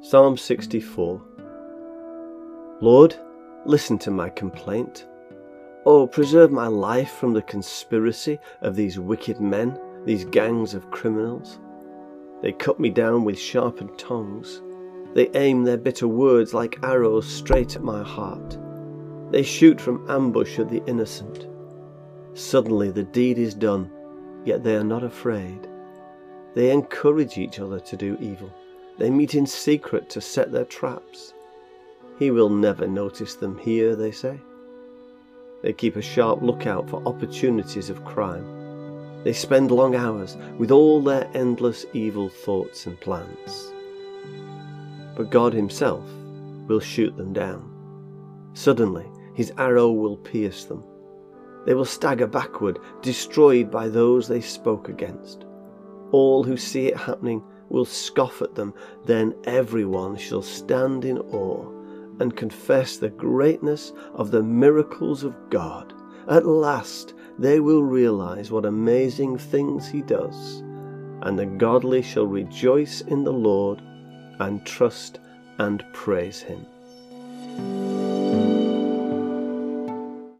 Psalm 64 Lord, listen to my complaint. Oh, preserve my life from the conspiracy of these wicked men, these gangs of criminals. They cut me down with sharpened tongues. They aim their bitter words like arrows straight at my heart. They shoot from ambush at the innocent. Suddenly the deed is done, yet they are not afraid. They encourage each other to do evil. They meet in secret to set their traps. He will never notice them here, they say. They keep a sharp lookout for opportunities of crime. They spend long hours with all their endless evil thoughts and plans. But God Himself will shoot them down. Suddenly, His arrow will pierce them. They will stagger backward, destroyed by those they spoke against. All who see it happening will scoff at them, then everyone shall stand in awe and confess the greatness of the miracles of God. At last they will realize what amazing things He does, and the godly shall rejoice in the Lord and trust and praise Him.